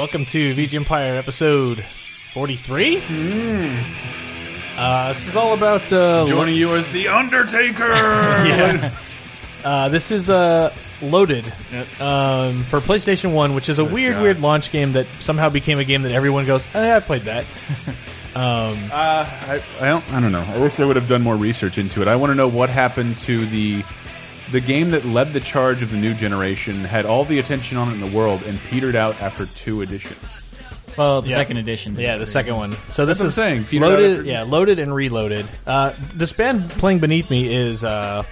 welcome to VG Empire episode 43. Uh, this is all about uh, Joining you as the Undertaker. yeah. Uh, this is uh, loaded um, for PlayStation One, which is a weird, God. weird launch game that somehow became a game that everyone goes, oh, "Yeah, I played that." um, Uh, I, I don't. I don't know. I wish I would have done more research into it. I want to know what happened to the the game that led the charge of the new generation, had all the attention on it in the world, and petered out after two editions. well, The yeah. second edition. Yeah, the second one. So this what is saying, Peter loaded. for- Yeah, loaded and reloaded. Uh, this band playing beneath me is uh,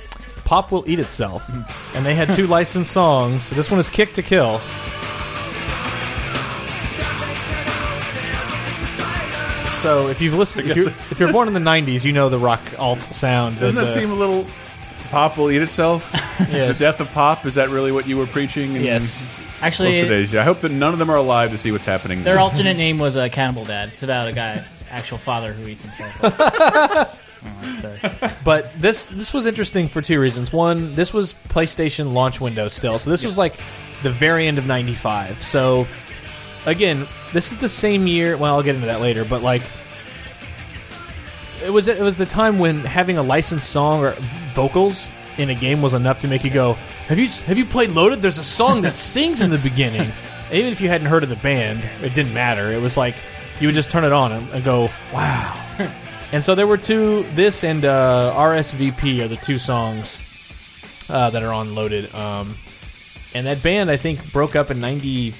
"Pop Will Eat Itself," and they had two licensed songs. So this one is "Kick to Kill." So if you've listened, if you're, if you're born in the '90s, you know the rock alt sound. Doesn't the- that seem a little? Pop will eat itself. Yes. The death of Pop. Is that really what you were preaching? in- Yes. Actually, Well, today's. I hope that none of them are alive to see what's happening. their alternate name was uh, Cannibal Dad. It's about a guy, actual father who eats himself. oh, sorry. But this this was interesting for two reasons. One, this was PlayStation launch window still, so this was like the very end of '95. So again, this is the same year. Well, I'll get into that later, but like. It was it was the time when having a licensed song or vocals in a game was enough to make you go, "Have you have you played Loaded? There's a song that sings in the beginning." Even if you hadn't heard of the band, it didn't matter. It was like you would just turn it on and, and go, "Wow." And so there were two. This and uh, RSVP are the two songs uh, that are on Loaded. Um, and that band, I think, broke up in ninety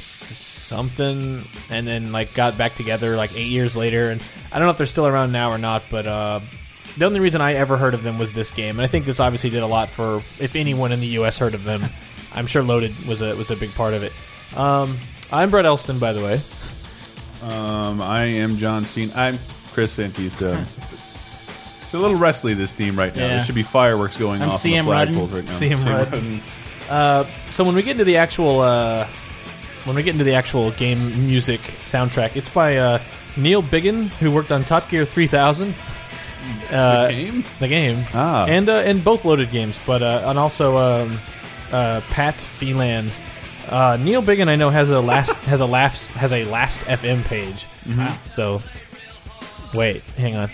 something, and then like got back together like eight years later. And I don't know if they're still around now or not, but uh, the only reason I ever heard of them was this game, and I think this obviously did a lot for if anyone in the U.S. heard of them. I'm sure Loaded was a was a big part of it. Um, I'm Brett Elston, by the way. Um, I am John Cena. I'm Chris Antista. it's a little wrestly this theme right now. Yeah. There should be fireworks going I'm off CM on the right now. CM Rudden. Uh, so when we get into the actual uh, when we get into the actual game music soundtrack, it's by uh, Neil Biggin, who worked on Top Gear 3000. Uh, game? the game, Ah. and uh, and both loaded games, but uh, and also um, uh, Pat Phelan. Uh, Neil Biggin, I know, has a last has a last has a last FM page. So, wait, hang on.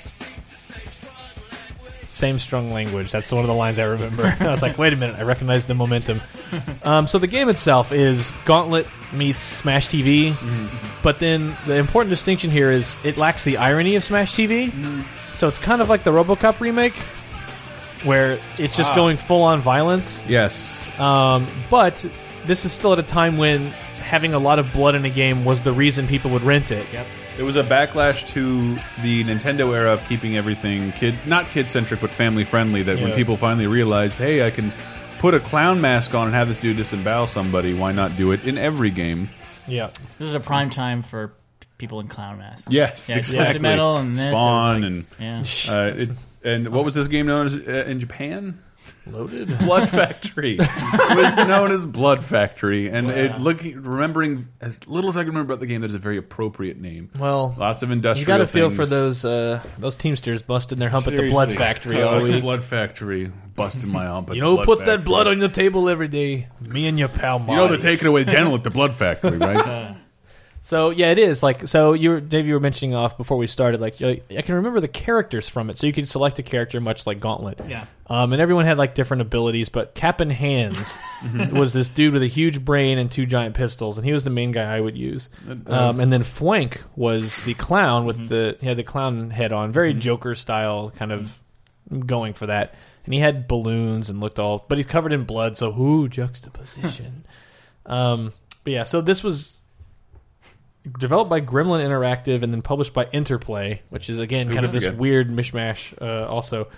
Same strong language. That's one of the lines I remember. I was like, wait a minute, I recognize the momentum. Um, so the game itself is Gauntlet meets Smash TV, but then the important distinction here is it lacks the irony of Smash TV. So it's kind of like the RoboCop remake, where it's just Ah. going full on violence. Yes. Um, but this is still at a time when having a lot of blood in a game was the reason people would rent it. Yep. It was a backlash to the Nintendo era of keeping everything kid, not kid centric, but family friendly. That when people finally realized, hey, I can put a clown mask on and have this dude disembowel somebody. Why not do it in every game? Yeah. This is a prime time for people in clown masks. Yes, yeah, exactly. Metal and this. Spawn like- and yeah. uh, it, and what was this game known as uh, in Japan? Loaded. Blood Factory. it was known as Blood Factory, and it looking remembering as little as I can remember about the game. That is a very appropriate name. Well, Lots of industrial. you got to feel things. for those uh, those Teamsters busting their hump at the Blood Seriously. Factory all week. Blood Factory, busting my hump. at You know who Blood puts that Factory. blood on the table every day? Me and your pal Marty. You know they're taking away dental at the Blood Factory, right? So yeah, it is like so. You were Dave, you were mentioning off before we started. Like I can remember the characters from it, so you could select a character much like Gauntlet. Yeah. Um, and everyone had like different abilities, but Cap'n Hands was this dude with a huge brain and two giant pistols, and he was the main guy I would use. Um, and then Fwank was the clown with the he had the clown head on, very Joker style, kind of going for that. And he had balloons and looked all, but he's covered in blood, so whoo juxtaposition. um, but yeah, so this was developed by Gremlin Interactive and then published by Interplay, which is again kind of this Yeah. weird mishmash. Uh, also,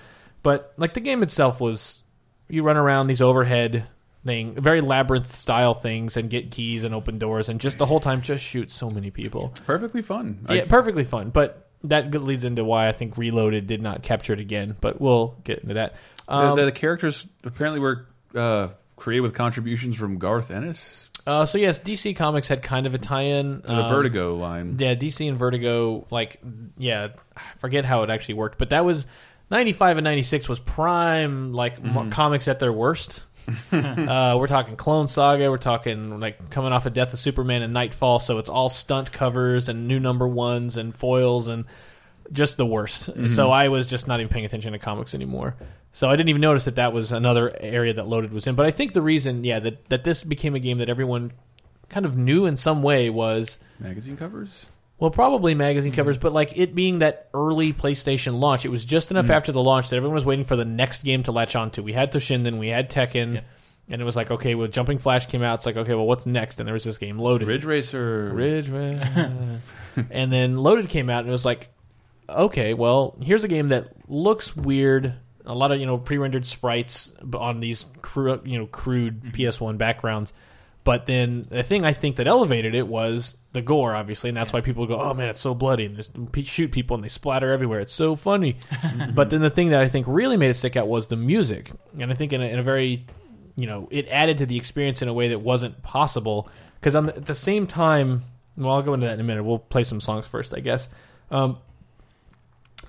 but like the game itself was, you run around these overhead thing, very labyrinth style things, and get keys and open doors, and just the whole time just shoot so many people. Perfectly fun. yeah, perfectly fun, but. That leads into why I think Reloaded did not capture it again, but we'll get into that. Um, the, the characters apparently were uh, created with contributions from Garth Ennis uh, so yes, DC Comics had kind of a tie-in. to the um, Vertigo line. Yeah, DC and Vertigo, like, yeah, I forget how it actually worked, but that was 95 and 96 was prime like Mm-hmm. m- comics at their worst. uh, we're talking Clone Saga. We're talking like coming off of Death of Superman and Knightfall. So it's all stunt covers and new number ones and foils and just the worst. Mm-hmm. So I was just not even paying attention to comics anymore. So I didn't even notice that that was another area that Loaded was in. But I think the reason, yeah, that that this became a game that everyone kind of knew in some way was Magazine covers. well, probably magazine Mm-hmm. covers, but like it being that early PlayStation launch, it was just enough Mm-hmm. after the launch that everyone was waiting for the next game to latch onto. We had Toshinden, we had Tekken, Yeah. and it was like, okay, well, Jumping Flash came out. It's like, okay, well, what's next? And there was this game loaded, Ridge Racer. Ridge, Ridge. and then Loaded came out, and it was like, okay, well, here's a game that looks weird. A lot of you know pre-rendered sprites on these cru- you know crude PS1 backgrounds. But then the thing I think that elevated it was the gore, obviously, and that's why people go, "Oh man, it's so bloody!" and just shoot people and they splatter everywhere. It's so funny. but then the thing that I think really made it stick out was the music, and I think in a, in a very, you know, it added to the experience in a way that wasn't possible. Because at the same time, well, I'll go into that in a minute. We'll play some songs first, I guess. Um,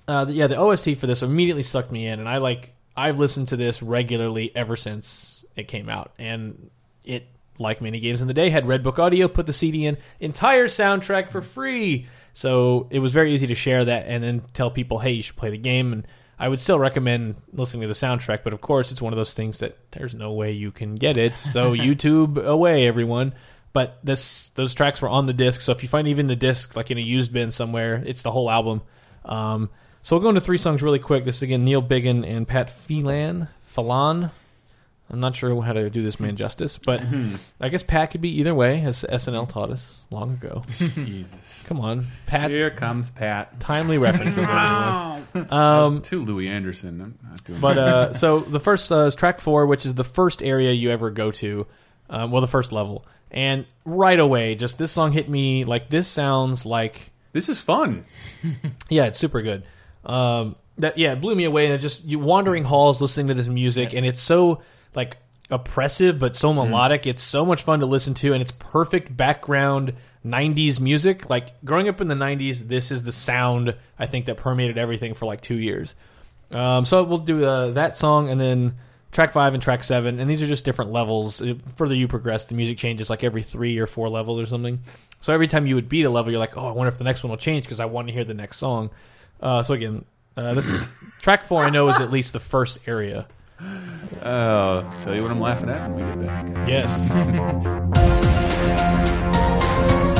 uh, the- yeah, the OST for this immediately sucked me in, and I like I've listened to this regularly ever since it came out, and it like many games in the day had Redbook Audio put the CD in entire soundtrack for free, so it was very easy to share that and then tell people, hey, you should play the game, and I would still recommend listening to the soundtrack, but of course it's one of those things that there's no way you can get it, so YouTube away, everyone. But this those tracks were on the disc, so if you find even the disc like in a used bin somewhere, it's the whole album. Um, so we'll go into three songs really quick. This is again Neil Biggin and Pat Phelan. Phelan. I'm not sure how to do this man justice, but I guess Pat could be either way, as SNL taught us long ago. Jesus. Come on, Pat. Here comes Pat. Timely references. everyone. Um, Um, to Louie Anderson. I'm not doing but that. uh, so the first uh, is track four, which is the first area you ever go to. Um, well, the first level, and right away, just this song hit me like this sounds like this is fun. Yeah, it's super good. Um, that yeah, it blew me away. And it just you wandering halls, listening to this music, and it's so like oppressive but so melodic. It's so much fun to listen to, and it's perfect background '90s music. Like growing up in the '90s, this is the sound I think that permeated everything for like two years. Um, so we'll do uh, that song, and then track five and track seven, and these are just different levels. Uh, further you progress, the music changes like every three or four levels or something. So every time you would beat a level, you're like, oh, I wonder if the next one will change because I want to hear the next song. Uh, so again, uh, this track four. I know is at least the first area. Uh, tell you what I'm laughing at when we get back. Yes.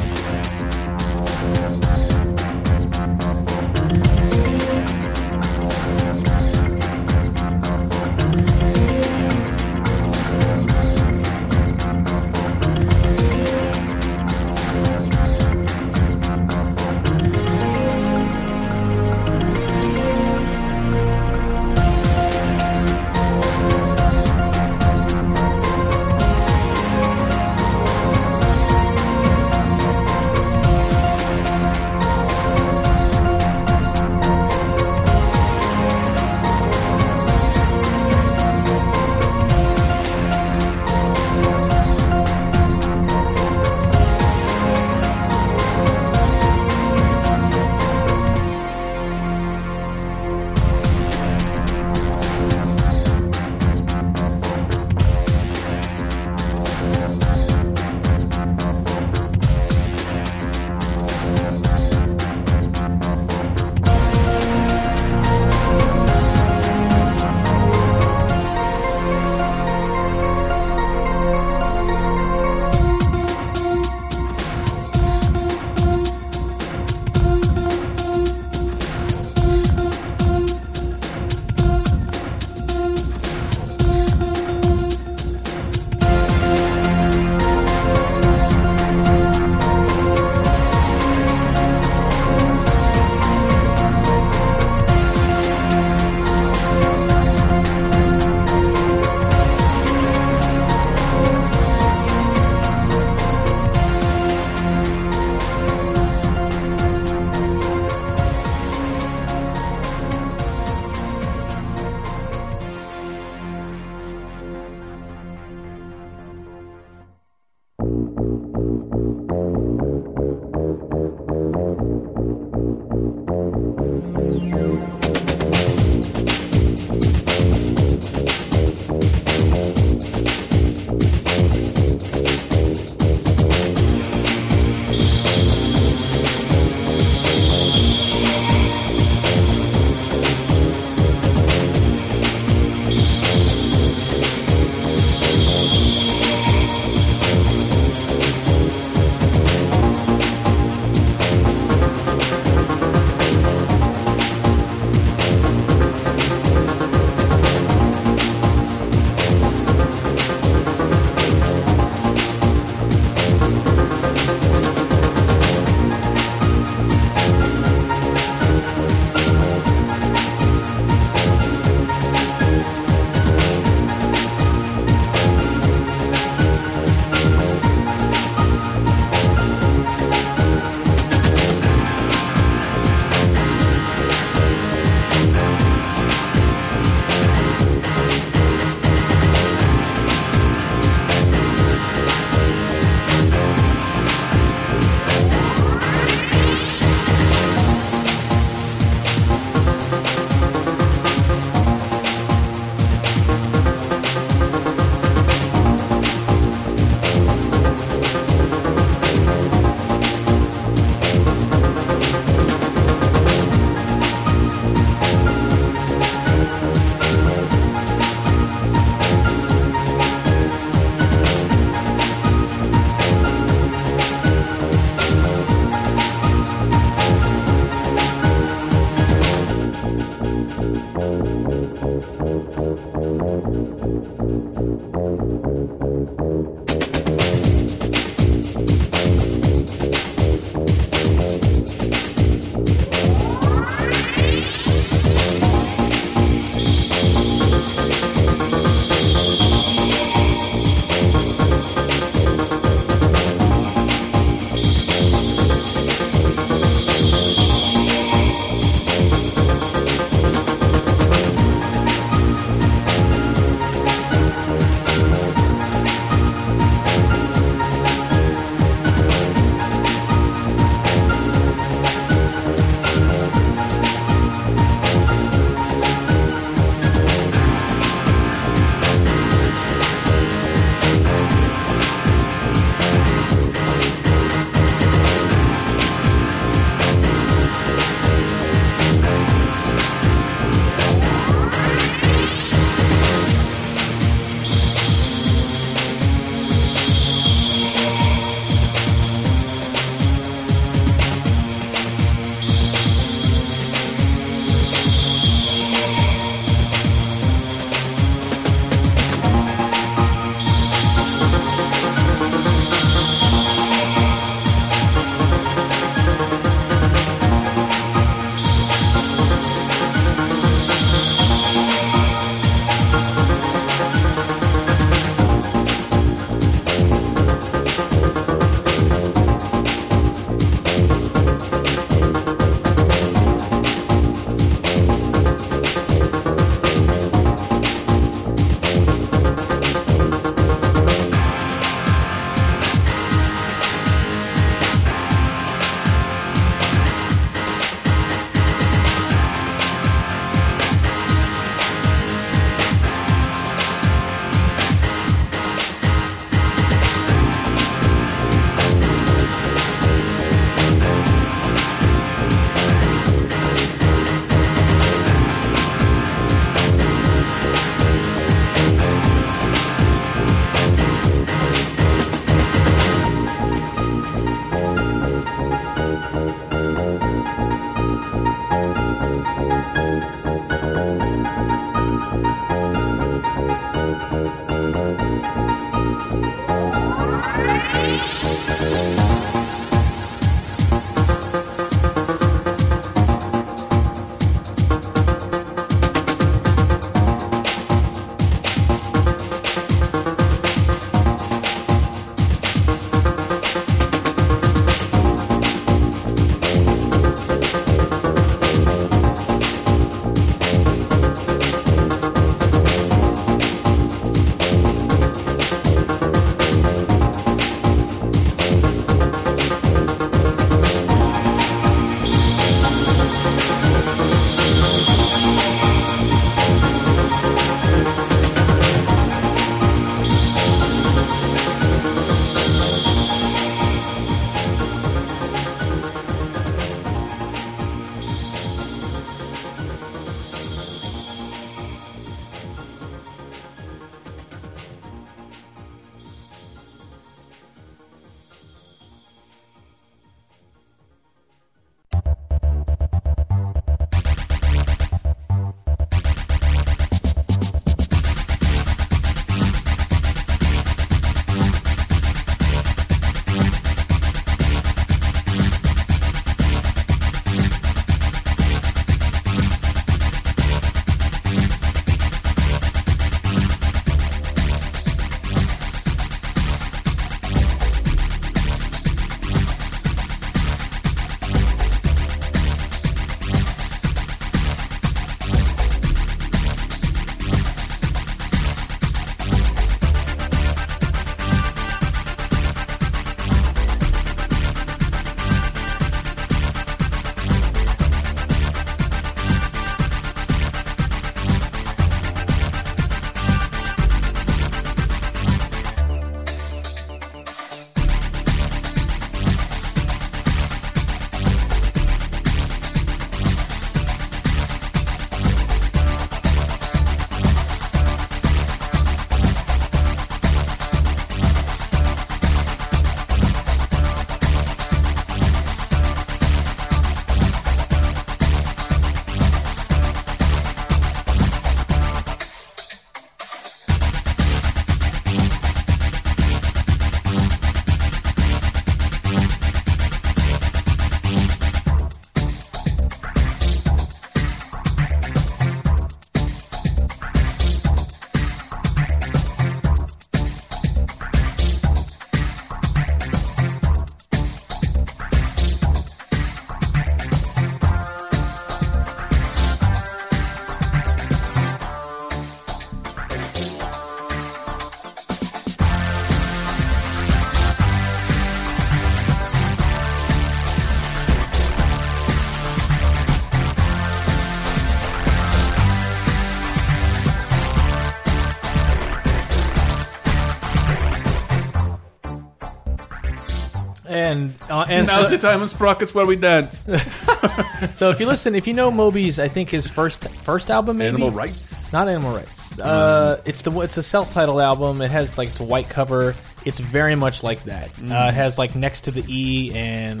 and Now's so, the time in Sprockets where we dance. so if you listen, if you know Moby's, I think his first first album, maybe Animal rights. not Animal Rights. Uh, it's the it's a self titled album. It has like it's a white cover. It's very much like that. Uh, it has like next to the E and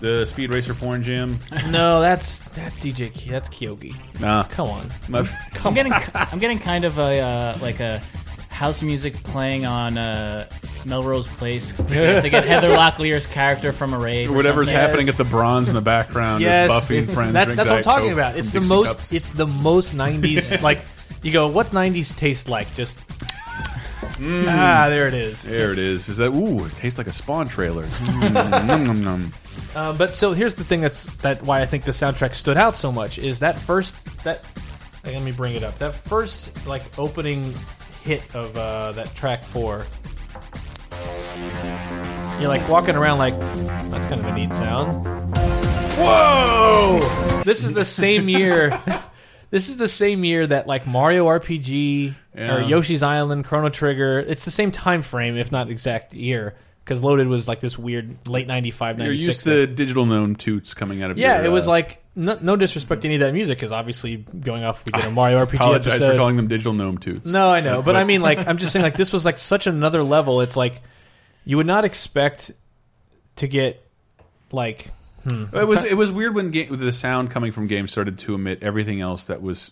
The Speed Racer porn jam. no, that's that's DJ. That's Kyogi. Nah. Come on. My- I'm getting I'm getting kind of a uh, like a house music playing on uh, Melrose Place. to get Heather Locklear's character from a rave. or Whatever's something. happening at the bronze in the background Yes, is Buffy and friends. that- that's what I'm talking about. It's the Dixie most. cups. It's the most '90s. like you go, what's '90s taste like? Just ah, there it is. There it is. Is that ooh? It tastes like a Spawn trailer. Mm, nom, nom, nom. Uh, but so here's the thing that's that why I think the soundtrack stood out so much is that first that let me bring it up that first like opening hit of uh, that track four. You're like walking around like that's kind of a neat sound. Whoa! This is the same year. This is the same year that like Mario RPG or Yoshi's Island, Chrono Trigger. It's the same time frame, if not exact year, because Loaded was like this weird late 95, 96. You're 96. used to digital gnome toots coming out of yeah, your, it was uh, like no, no disrespect to any of that music, because obviously going off we did a Mario RPG Apologize episode. for calling them digital gnome toots. no, I know, but I mean, like, I'm just saying, like, this was like such another level. It's like you would not expect to get like hmm. It was it was weird when ga the sound coming from games started to emit everything else that was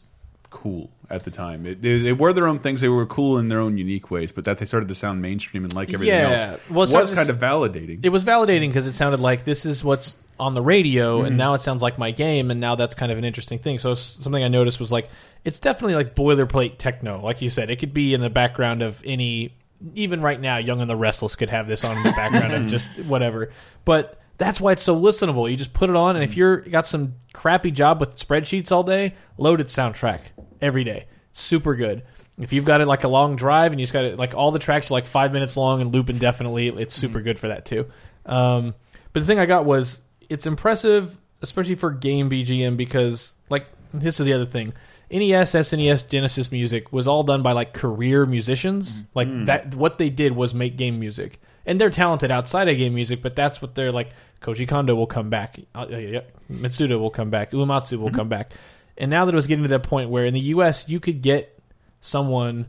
cool at the time. It, they, they were their own things. They were cool in their own unique ways, but that they started to sound mainstream and like everything Yeah. else Well, it was kind of validating. it was validating because it sounded like this is what's on the radio and mm-hmm. now it sounds like my game and now that's kind of an interesting thing. So something i noticed was like it's definitely like boilerplate techno. Like you said it could be in the background of any even right now young and the restless could have this on in the background of mm-hmm. just whatever. But that's why it's so listenable. You just put it on and if mm-hmm. you're got some crappy job with spreadsheets all day loaded soundtrack every day. Super good. If you've got it like a long drive and you just got it like all the tracks are like five minutes long and loop indefinitely, it's super good for that too. Um, but the thing I got was it's impressive, especially for game BGM because like this is the other thing. NES, SNES, Genesis music was all done by like career musicians. Mm-hmm. Like mm. that, what they did was make game music, and they're talented outside of game music. But that's what they're like. Koji Kondo will come back. Uh, yeah. Mitsuda will come back. Uematsu will mm-hmm. come back. And now that it was getting to that point where in the U.S. you could get someone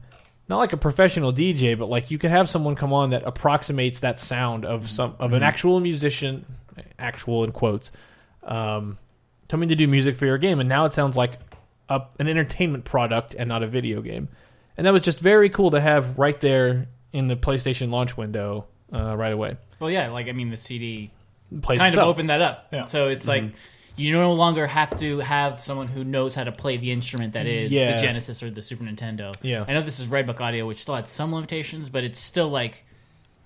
not like a professional DJ, but like you could have someone come on that approximates that sound of some of an mm-hmm. actual musician, actual in quotes, um, coming to do music for your game, and now it sounds like a, an entertainment product and not a video game, and that was just very cool to have right there in the PlayStation launch window uh, right away. Well, yeah, like I mean, the CD Plays kind of opened that up. Yeah. So it's like you no longer have to have someone who knows how to play the instrument that is Yeah. the Genesis or the Super Nintendo. Yeah. I know this is Redbook Audio, which still had some limitations, but it's still like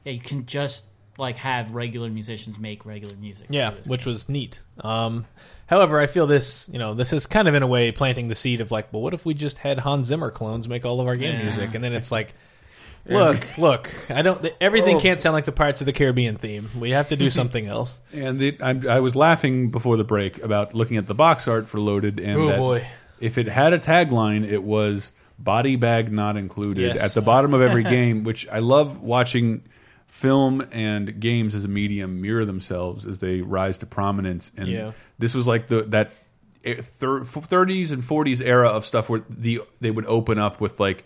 yeah, you can just like have regular musicians make regular music. Yeah, which game. was neat. Um, however, I feel this, you know, this is kind of in a way planting the seed of like, well, what if we just had Hans Zimmer clones make all of our game Yeah. music, and then it's like, look, look, I don't. Everything Oh. can't sound like the Pirates of the Caribbean theme. We have to do something else. And the, I, I was laughing before the break about looking at the box art for Loaded, and Oh, that boy. if it had a tagline, it was "body bag not included" Yes. at the bottom of every game. Which I love watching film and games as a medium mirror themselves as they rise to prominence. And Yeah. this was like the that 30s and 40s era of stuff where the they would open up with like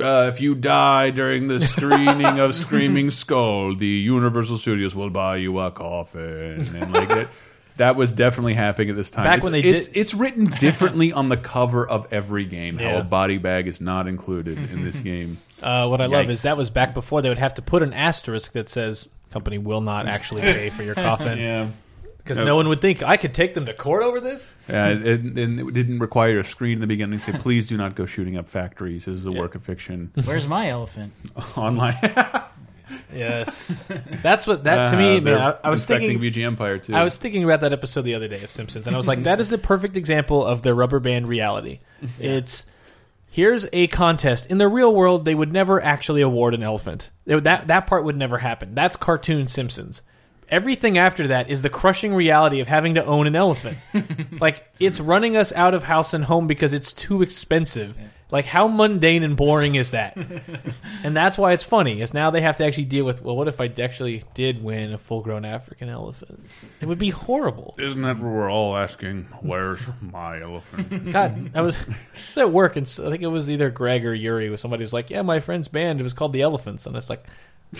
uh, if you die during the screening of Screaming Skull, the Universal Studios will buy you a coffin, and like that. That was definitely happening at this time. Back it's, when they it's, did- it's written differently on the cover of every game. How a body bag is not included in this game. Uh, what I love is that was back before they would have to put an asterisk that says company will not actually pay for your coffin Yeah, because no one would think I could take them to court over this. yeah, and, and it didn't require a screen in the beginning. To say, please do not go shooting up factories. This is a work of fiction. Where's my elephant? Online, Yes, that's what that to me, Uh, man. they're I, I was inspecting thinking. VG Empire too. I was thinking about that episode the other day of Simpsons, and I was like, that is the perfect example of their rubber band reality. It's here's a contest. In the real world, they would never actually award an elephant. They would- That that part would never happen. That's cartoon Simpsons. Everything after that is the crushing reality of having to own an elephant. like it's running us out of house and home because it's too expensive. Like how mundane and boring is that? and that's why it's funny. Is now they have to actually deal with. Well, what if I actually did win a full-grown African elephant? It would be horrible. Isn't that what we're all asking? Where's my elephant? God, I was, I was at work and I think it was either Greg or Yuri. Was somebody was like, "Yeah, my friend's band. It was called the Elephants," and it's like,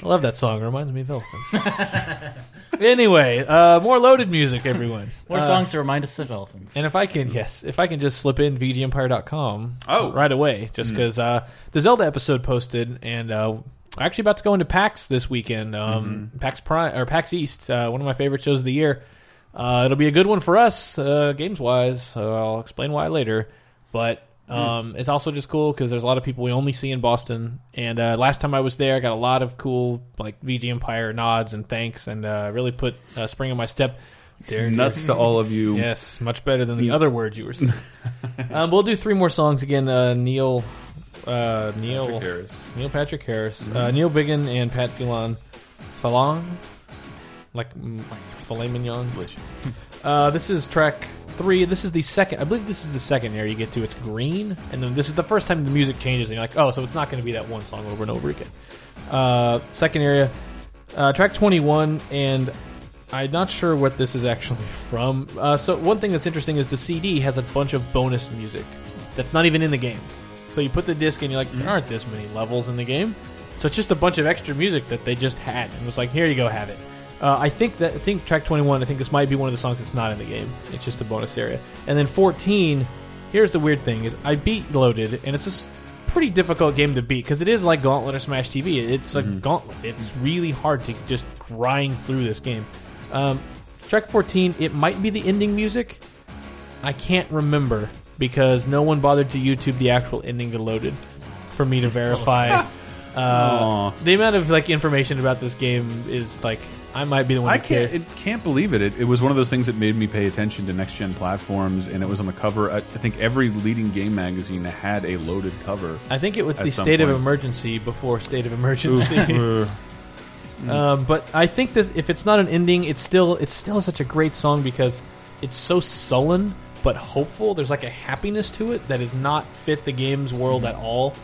I love that song. It reminds me of elephants. anyway, uh, more loaded music, everyone. More Uh, songs to remind us of elephants. And if I can, yes, if I can just slip in VGEmpire.com Oh. right away, just because uh, the Zelda episode posted, and uh, I'm actually about to go into PAX this weekend. Um, PAX Prime or PAX East, uh, one of my favorite shows of the year. Uh, it'll be a good one for us, uh, games wise. Uh, I'll explain why later. But um, it's also just cool because there's a lot of people we only see in Boston. And uh, last time I was there, I got a lot of cool like VG Empire nods and thanks, and uh, really put a spring in my step. There, Nuts to all of you. Yes, much better than the other words you were saying. um, we'll do three more songs again. Uh, Neil, uh, Neil, Patrick Harris. Neil Patrick Harris, uh, Neil Biggin, and Pat Filon, Falon, like mm, filet mignon. Delicious. Uh, this is track three. This is the second. I believe this is the second area you get to. It's green, and then this is the first time the music changes, and you're like, oh, so it's not going to be that one song over and over again. Uh, second area, uh, track 21, and I'm not sure what this is actually from. Uh, so one thing that's interesting is the CD has a bunch of bonus music that's not even in the game. So you put the disc and you're like, there aren't this many levels in the game. So it's just a bunch of extra music that they just had and was like, here you go, have it. Uh, I think that I think track 21. I think this might be one of the songs that's not in the game. It's just a bonus area. And then 14. Here's the weird thing: is I beat Loaded, and it's a pretty difficult game to beat because it is like Gauntlet or Smash TV. It's a gauntlet. It's really hard to just grind through this game. Um, track 14. It might be the ending music. I can't remember because no one bothered to YouTube the actual ending to Loaded for me to verify. uh, the amount of like information about this game is like I might be the one. I to can't. It can't believe it. it. It was one of those things that made me pay attention to next gen platforms, and it was on the cover. I, I think every leading game magazine had a loaded cover. I think it was the some state of emergency before state of emergency. Um, but I think this, if it's not an ending, it's still it's still such a great song because it's so sullen but hopeful. There's like a happiness to it that does not fit the game's world at all.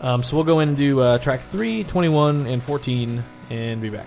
Um, so we'll go into uh, track 3, 21, and 14 and be back.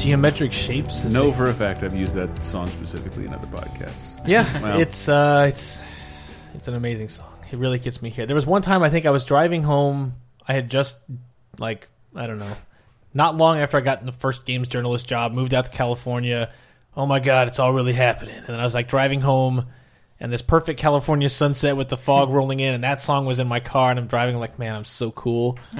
Geometric shapes. know they- for a fact I've used that song specifically in other podcasts. Yeah, it's uh, it's it's an amazing song. It really gets me here. There was one time I think I was driving home. I had just like I don't know, not long after I got in the first games journalist job, moved out to California. Oh my god, it's all really happening. And then I was like driving home, and this perfect California sunset with the fog rolling in, and that song was in my car, and I'm driving like, man, I'm so cool.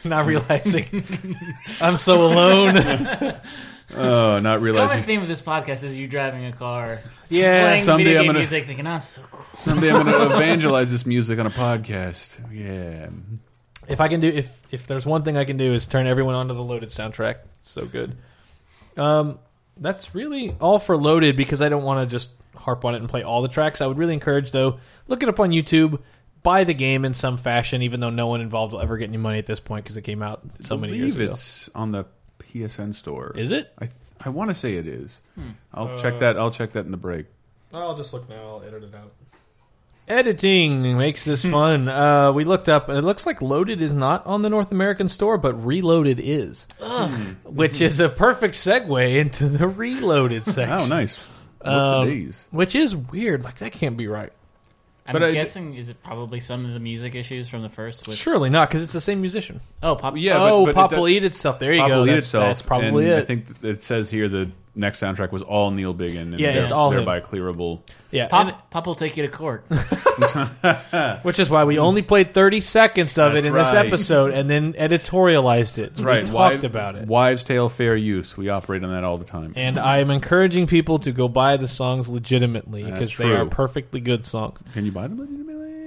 not realizing I'm so alone. Oh, not Common realizing theme of this podcast is you driving a car, yeah, someday I'm gonna- music, thinking I'm so cool. someday I'm going to evangelize this music on a podcast. Yeah. If I can do if if there's one thing I can do is turn everyone onto the loaded soundtrack. It's so good. Um, that's really all for loaded because I don't want to just harp on it and play all the tracks. I would really encourage though, look it up on YouTube, buy the game in some fashion, even though no one involved will ever get any money at this point because it came out so many years believe ago. it's on the PSN store. Is it? I th- I want to say it is. Hmm. I'll check that. I'll check that in the break. I'll just look now. I'll edit it out. Editing makes this fun. Uh, we looked up. and It looks like Loaded is not on the North American store, but Reloaded is, which is a perfect segue into the Reloaded section. Oh, nice. Um, What's? Which is weird. Like that can't be right. I'm But I- guessing is it probably some of the music issues from the first? With, Surely not, because it's the same musician. Oh, pop. Yeah, oh, but it Pop does- will eat itself. There you Pop go. will eat That's, itself. that's probably and it. I think it says here the next soundtrack was all Neil Biggin. And Yeah, it's all him. thereby clearable. yeah, Pop, Pop will take you to court. which is why we only played thirty seconds of That's it in this episode, and then editorialized it. That's right. We Wives- talked about it. Wives' tale fair use. We operate on that all the time. And I am encouraging people to go buy the songs legitimately because they are perfectly good songs. Can you buy them legitimately?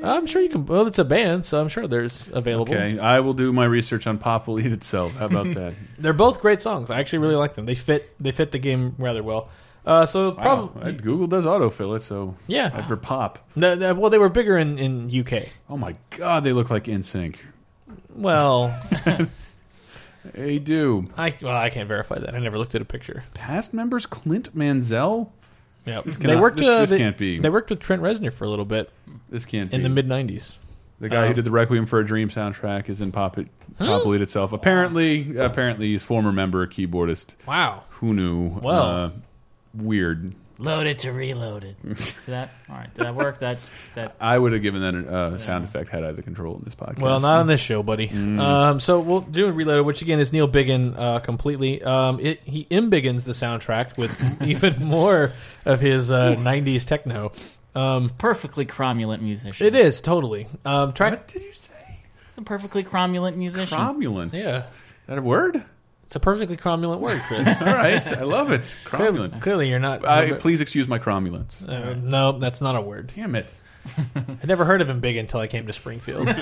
I'm sure you can. Well, it's a band, so I'm sure there's available. Okay, I will do my research on Pop will eat itself. How about that? They're both great songs. I actually really like them. They fit. They fit the game rather well. Uh, so Wow. probably Google does autofill it, so yeah. after Pop. No, no, well, they were bigger in in UK. Oh my God, they look like NSYNC. Well, They do. I well I can't verify that. I never looked at a picture. Past members Clint Mansell. Yeah, they worked. this- uh, this they, can't be. They worked with Trent Reznor for a little bit This can't be in be. the mid '90s. The guy Oh. who did the Requiem for a Dream soundtrack is in Pop It, Pop Will Itself. Apparently, apparently he's former member, keyboardist. Wow. Who knew? Well. uh, weird. Loaded to reloaded. Did that all right? Did that work? That is that. I would have given that a uh, sound effect had I the control in this podcast. Well, not on this show, buddy. Mm. Um, so we'll do Reloaded, which again is Neil Biggin uh, completely. Um, it, he imbiggins the soundtrack with even more of his uh, '90s techno. Um, Perfectly cromulent musician. it is totally um, track. What did you say? It's a perfectly cromulent musician. Cromulent. Yeah, Is that a word? It's a perfectly cromulent word, Chris. All right, I love it. Cromulent. clearly, you're not. Please excuse my cromulence. Uh, no, that's not a word. Damn it. I never heard of embiggen until I came to Springfield.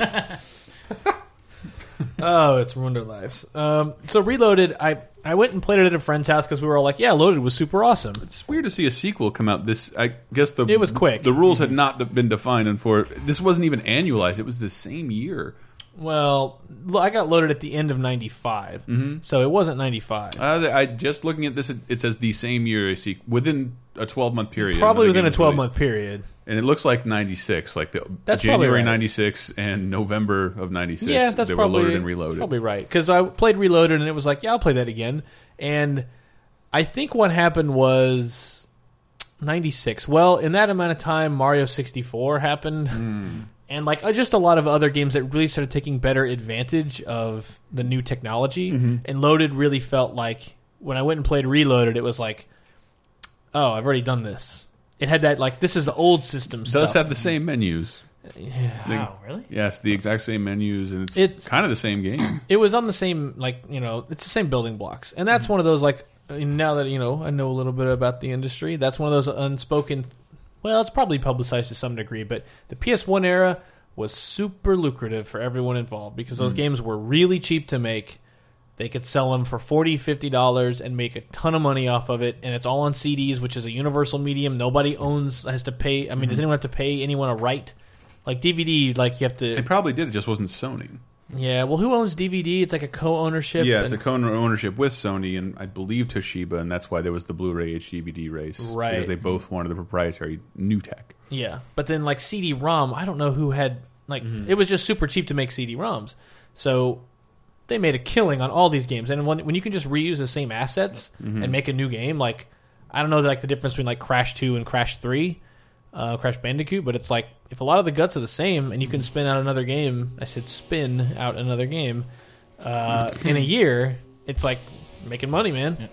oh, it's ruined our lives. Um, so Reloaded, I I went and played it at a friend's house because we were all like, "Yeah, Loaded was super awesome." It's weird to see a sequel come out. This, I guess, the It was quick. The rules had not been defined, and for this wasn't even annualized. It was the same year. Well, I got loaded at the end of '95, so it wasn't '95. Uh, I just looking at this, it, it says the same year. I see within a twelve month period. Probably within a 12 month period. and it looks like ninety six, like the That's January right. ninety six and November of ninety six. Yeah, that's they probably were loaded and reloaded. Probably right because I played Reloaded and it was like, yeah, I'll play that again. And I think what happened was '96. Well, in that amount of time, Mario 64 happened, Hmm. And like uh, just a lot of other games that really started taking better advantage of the new technology. Mm-hmm. And Loaded really felt like when I went and played Reloaded, it was like, oh, I've already done this. It had that like this is the old system Does stuff. have the same menus. Yeah. Wow, really? Yes, the exact same menus, and it's, It's- kind of the same game. it was on the same like you know it's the same building blocks and that's one of those like uh, now that you know i know a little bit about the industry that's one of those unspoken well it's probably publicized to some degree but the ps1 era was super lucrative for everyone involved because those hmm. games were really cheap to make they could sell them for 40 50 dollars and make a ton of money off of it and it's all on cds which is a universal medium nobody owns has to pay i mean does hmm. anyone have to pay anyone a right like dvd like you have to It probably did. It just wasn't Sony. Yeah, well, who owns DVD? It's like a co-ownership. Yeah, it's a co-ownership with Sony and I believe Toshiba, and that's why there was the Blu-ray HD-DVD race. Right. Because they both wanted the proprietary new tech. yeah. But then like CD-ROM, I don't know who had like Mm-hmm. it was just super cheap to make CD-ROMs. So they made a killing on all these games. And when when you can just reuse the same assets Mm-hmm. and make a new game, like I don't know like the difference between like Crash Two and Crash Three, uh, Crash Bandicoot, but it's like if a lot of the guts are the same and you can spin out another game, I said spin out another game uh, in a year, it's like making money, man.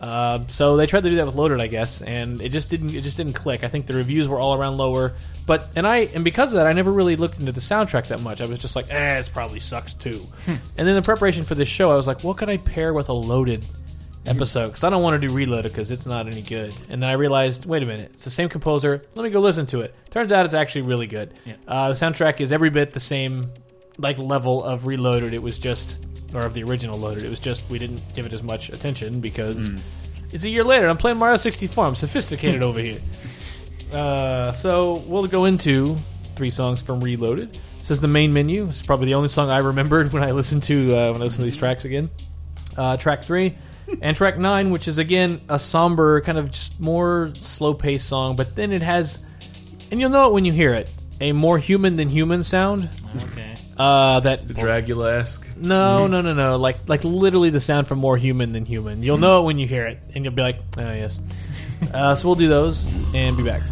Uh, so they tried to do that with Loaded, I guess, and it just didn't. It just didn't click. I think the reviews were all around lower, but and I and because of that, I never really looked into the soundtrack that much. I was just like, eh, it probably sucks too. and then the preparation for this show, I was like, what could I pair with a Loaded episode? Because I don't want to do Reloaded because it's not any good. And then I realized, wait a minute, it's the same composer. Let me go listen to it. Turns out it's actually really good. Yeah. Uh, the soundtrack is every bit the same, like level of Reloaded. It was just, or of the original Loaded. It was just we didn't give it as much attention because it's a year later. I'm playing Mario 64. I'm sophisticated over here. Uh, so we'll go into three songs from Reloaded. This is the main menu. This is probably the only song I remembered when I listened to uh, when I listened to these tracks again. Uh, track three and track nine, which is again a somber, kind of just more slow paced song, but then it has, and you'll know it when you hear it, a more human than human sound. Okay. Uh, that The Dragula esque. no, no, no, no. Like, like literally the sound from more human than human. You'll know it when you hear it, and you'll be like, "Oh yes." uh, so we'll do those and be back.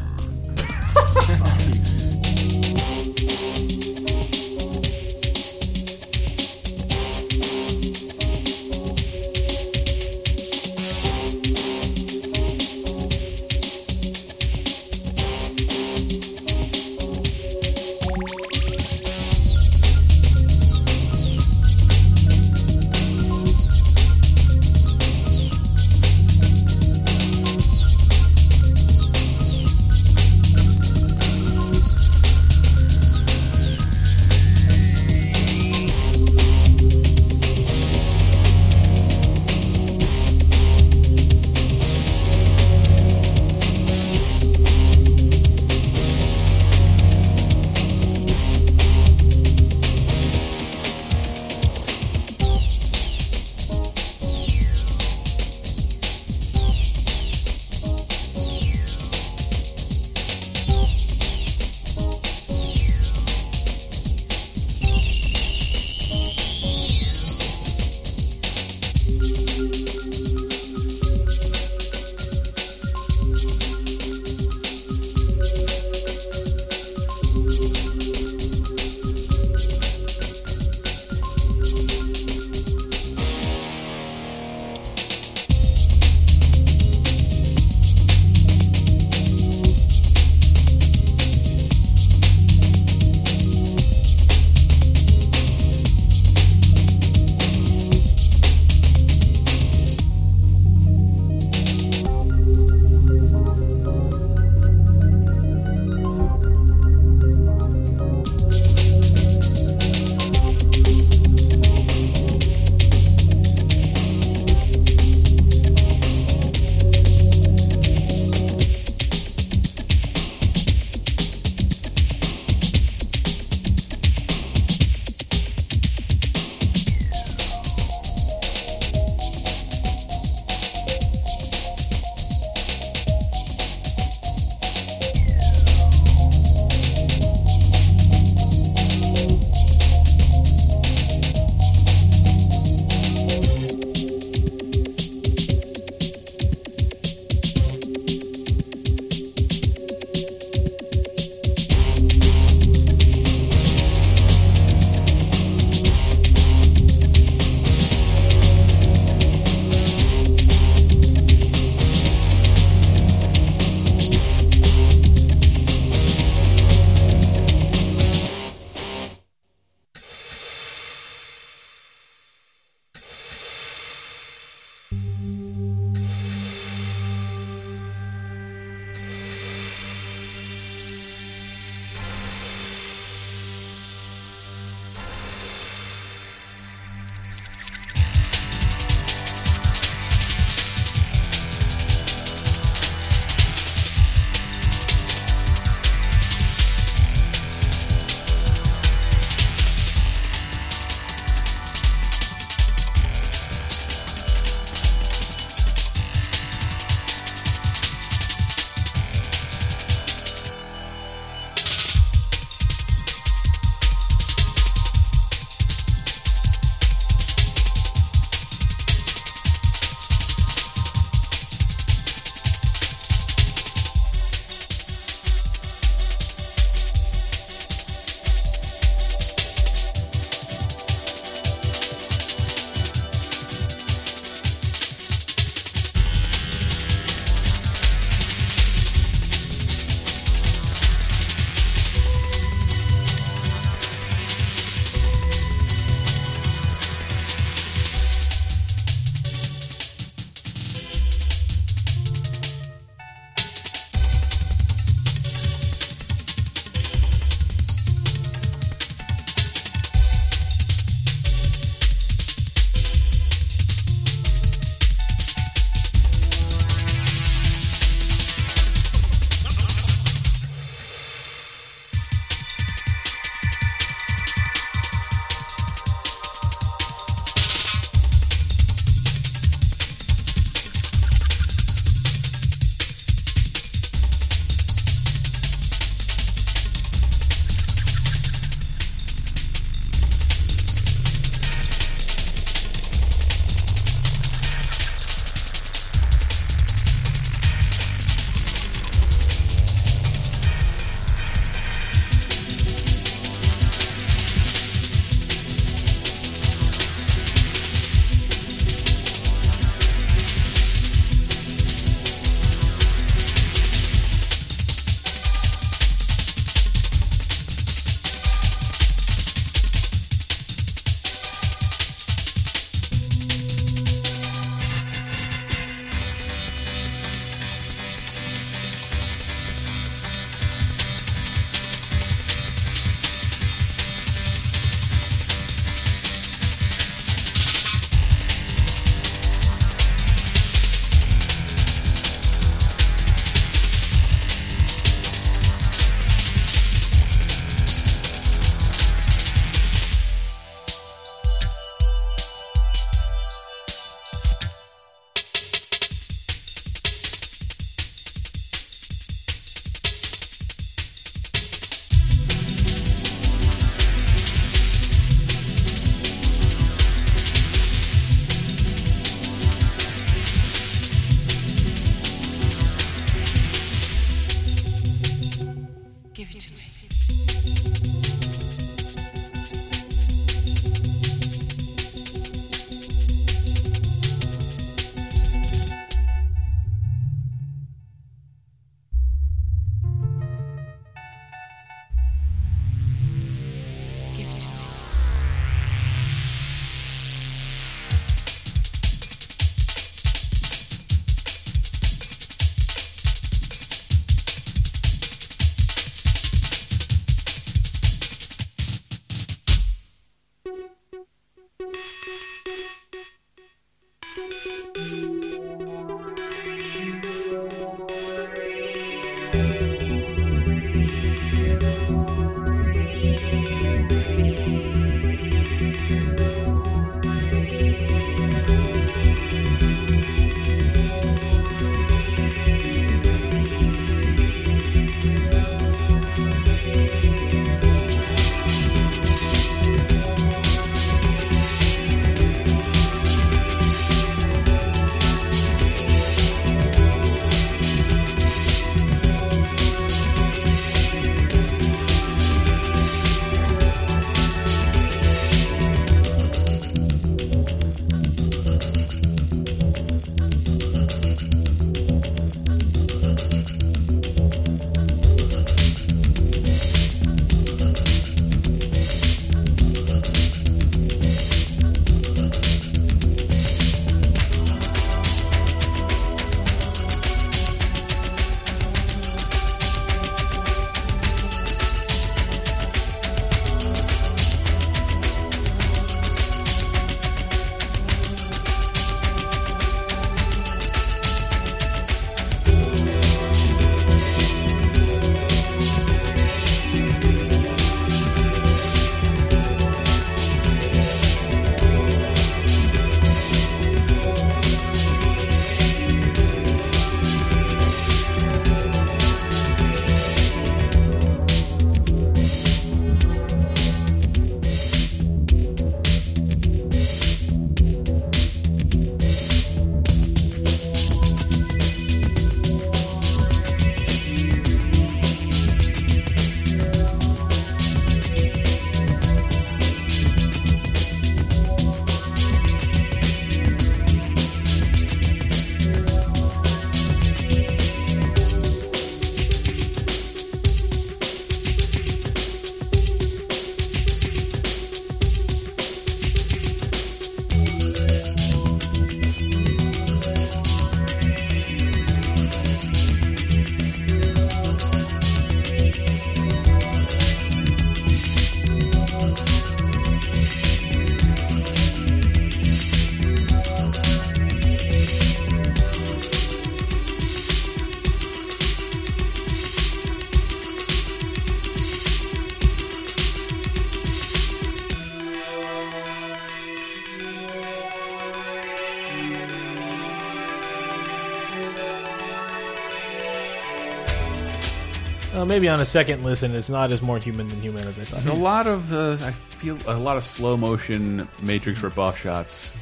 Maybe on a second listen, it's not as more human than human as I thought. a lot of uh, I feel a lot of slow motion Matrix ripoff shots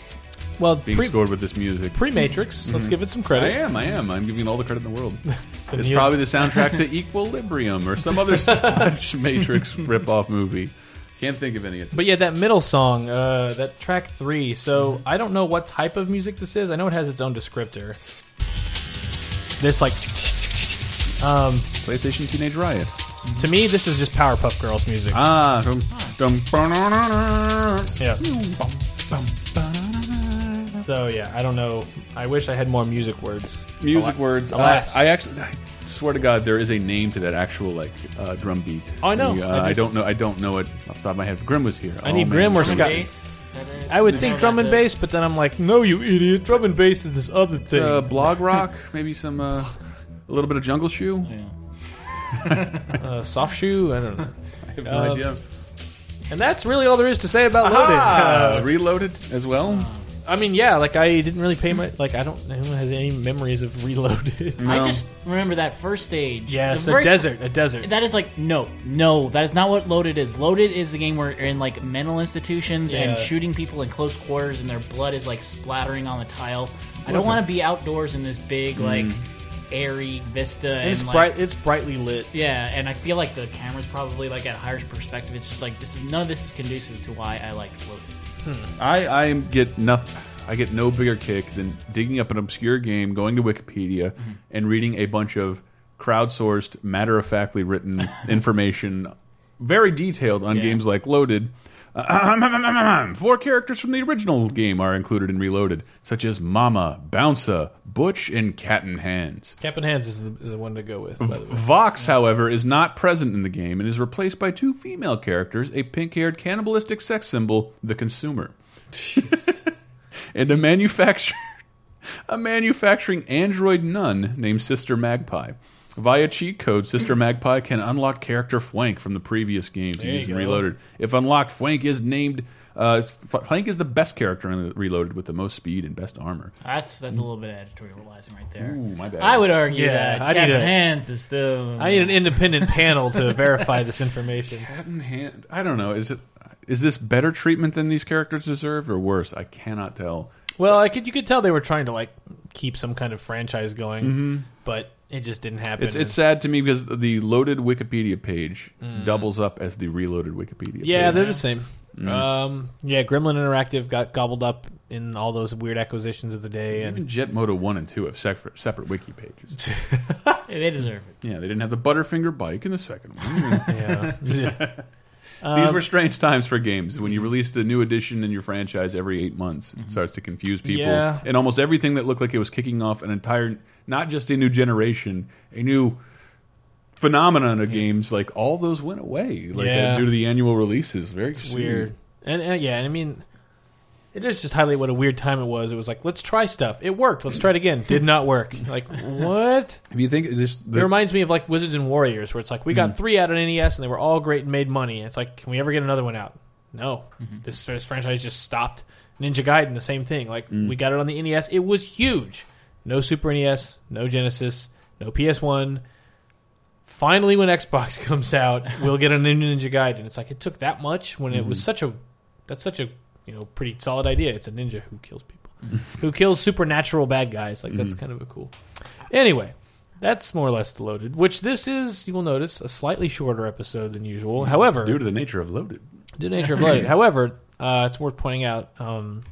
Well, being pre, scored with this music. Pre Matrix. Let's give it some credit. I am, I am. I'm giving all the credit in the world. It's you- probably the soundtrack to Equilibrium or some other such Matrix ripoff movie. Can't think of any. Of But yeah, that middle song, uh, that track three. So I don't know what type of music this is. I know it has its own descriptor. This like, um, PlayStation Teenage Riot. to me, this is just Powerpuff Girls music. Ah, dum, dum, ba-na-na-na. Yeah. So yeah, I don't know. I wish I had more music words. music Alas- words. Alas. I, I actually I swear to God, there is a name to that actual like uh, drum beat. Oh, I know. The, uh, I I, just- don't know. I don't know it off the top of my head. Grim was here. I Oh, need man, Grim or Grim. Scott- Bass? Is that it? I would think drum and bass, but then I'm like, no, you idiot. Drum and bass is this other thing. uh, blog rock, maybe some uh, a little bit of Jungle Shoe. Yeah. Uh, soft shoe. I don't know. I have no Um, idea. And that's really all there is to say about Ah, Loaded. Uh, reloaded as well. I mean, yeah, like I didn't really pay my like I don't who has any memories of Reloaded. I just remember that first stage. yes, The a desert, a desert. That is like no, no. That is not what Loaded is. Loaded is the game where you're in like mental institutions Yeah. and shooting people in close quarters, and their blood is like splattering on the tile. I don't want to be outdoors in this big like airy vista and, And it's like, bright. It's brightly lit. Yeah, and I feel like the camera's probably like at a higher perspective. It's just like this is none of this is conducive to why I like Loaded. Hmm. I I get nothing. I get no bigger kick than digging up an obscure game, going to Wikipedia, mm-hmm. and reading a bunch of crowdsourced, matter of factly written information, very detailed on Yeah. games like Loaded. Uh, four characters from the original game are included in Reloaded, such as Mama, Bouncer, Butch, and Cap'n Hands. Cap'n Hands is the, is the one to go with. By the way, Vox, however, is not present in the game and is replaced by two female characters, a pink-haired cannibalistic sex symbol, the consumer, and a manufactured a manufacturing android nun named Sister Magpie. Via cheat code, Sister Magpie can unlock character Fwank from the previous games There you using. Reloaded. If unlocked, Fwank is named. Uh, Fwank is the best character in Reloaded with the most speed and best armor. That's that's a little bit editorializing right there. Ooh, my bad. I would argue Yeah, that I need a- Hands is still. I need an independent panel to verify this information. Hat in hand. I don't know. Is it is this better treatment than these characters deserve, or worse? I cannot tell. Well, I could you could tell they were trying to like keep some kind of franchise going, but it just didn't happen. It's it's sad to me because the loaded Wikipedia page doubles up as the reloaded Wikipedia. yeah, page. they're the same. Um, yeah, Gremlin Interactive got gobbled up in all those weird acquisitions of the day, Even and Jet Moto One and Two have separate separate wiki pages. they deserve it. yeah, they didn't have the Butterfinger bike in the second one. yeah, yeah. These um, were strange times for games when you mm-hmm. released a new edition in your franchise every eight months. It mm-hmm. starts to confuse people, Yeah. and almost everything that looked like it was kicking off an entire, not just a new generation, a new phenomenon of games. Like all those went away, like uh, Yeah. uh, due to the annual releases. Very It's weird. And, and yeah, I mean, it is just highlight what a weird time it was. It was like, let's try stuff. It worked. Let's try it again. Did not work. Like what? If you think it just It reminds me of like Wizards and Warriors, where it's like we got hmm. three out on NES and they were all great and made money. It's like, can we ever get another one out? No, mm-hmm. this, this franchise just stopped. Ninja Gaiden, the same thing. Like mm. we got it on the NES, it was huge. No Super NES, no Genesis, no PS One. Finally, when Xbox comes out, we'll get a new Ninja Gaiden. It's like it took that much when it was mm-hmm. such a that's such a you know pretty solid idea. It's a ninja who kills people, who kills supernatural bad guys. Like that's kind of a cool. Anyway, that's more or less the loaded. Which this is, you will notice, a slightly shorter episode than usual. However, due to the nature of loaded. due to nature of loaded. However, uh, it's worth pointing out. Um,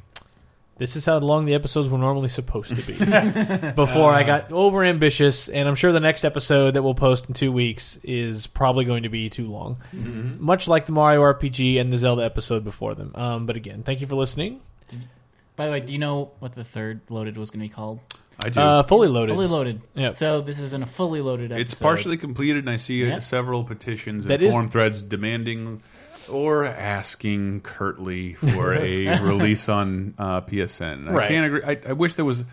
this is how long the episodes were normally supposed to be. Before I got over ambitious, and I'm sure the next episode that we'll post in two weeks is probably going to be too long, much like the Mario RPG and the Zelda episode before them. Um, but again, thank you for listening. By the way, do you know what the third loaded was going to be called? I do. Uh, fully loaded. Fully loaded. Yep. So this is in a fully loaded episode. it's partially completed, and I see uh, Yeah. several petitions and That is- forum threads demanding or asking curtly for a release on uh, PSN. I Right. can't agree. I, I wish there was.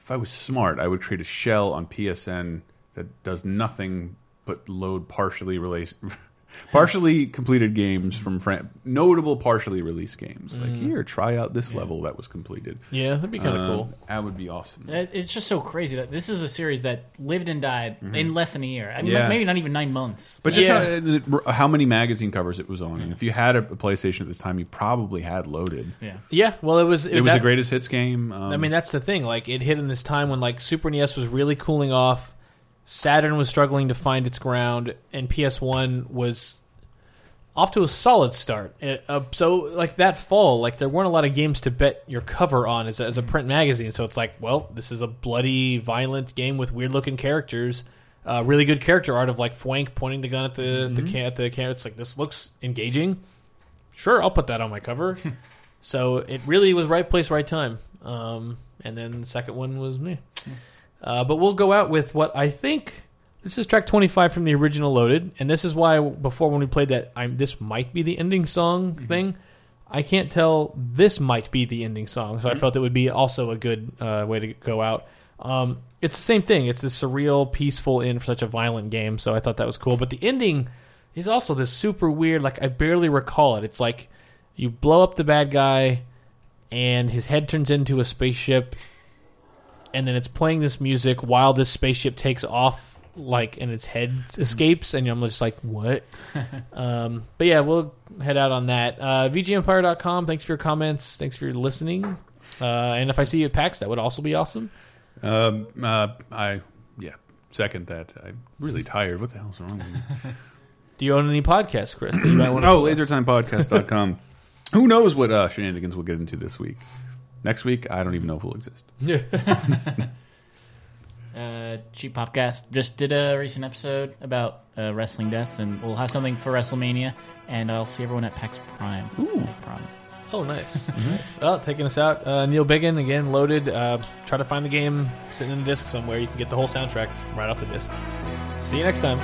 If I was smart, I would create a shell on PSN that does nothing but load partially released. Partially completed games from fran notable partially released games. Like here, try out this level that was completed. Yeah, that'd be kind of Uh, cool. That would be awesome. It- It's just so crazy that this is a series that lived and died in less than a year. I mean, Yeah. maybe not even nine months. But just Yeah. how, how many magazine covers it was on. And if you had a, a PlayStation at this time, you probably had loaded. yeah. Yeah, well, it was. It was that- the greatest hits game. Um, I mean, that's the thing. Like, it hit in this time when like Super NES was really cooling off, Saturn was struggling to find its ground, and PS One was off to a solid start. It- uh, so, like that fall, like there weren't a lot of games to bet your cover on as a, as a print magazine. So it's like, well, this is a bloody, violent game with weird looking characters. Uh, really good character art of like Fwank pointing the gun at the the, can- at the camera. It's like this looks engaging. Sure, I'll put that on my cover. so it really was right place, right time. Um, and then the second one was me. Uh, but we'll go out with what I think. This is track 25 from the original Loaded, and this is why before when we played that, I'm this might be the ending song thing. I can't tell. This might be the ending song, so I felt it would be also a good uh, way to go out. Um, it's the same thing. It's this surreal, peaceful end for such a violent game, so I thought that was cool. But the ending is also this super weird. Like I barely recall it. It's like you blow up the bad guy, and his head turns into a spaceship, and then it's playing this music while this spaceship takes off like and its head escapes and i'm just like what um, but yeah we'll head out on that uh, vgempire.com thanks for your comments thanks for your listening uh, and if i see you at pax that would also be awesome um, uh, I yeah, second that. I'm really tired. What the hell's wrong with me? do you own any podcasts chris that you might want to oh, lasertimepodcast.com. Who knows what uh, shenanigans we'll get into this week? Next week, I don't even know if we'll exist. Uh, Cheap Popcast just did a recent episode about uh, wrestling deaths, and we'll have something for WrestleMania. And I'll see everyone at PAX Prime. Ooh. I promise. oh nice well taking us out uh, neil biggin again loaded uh, try to find the game sitting in a disc somewhere you can get the whole soundtrack right off the disc see you next time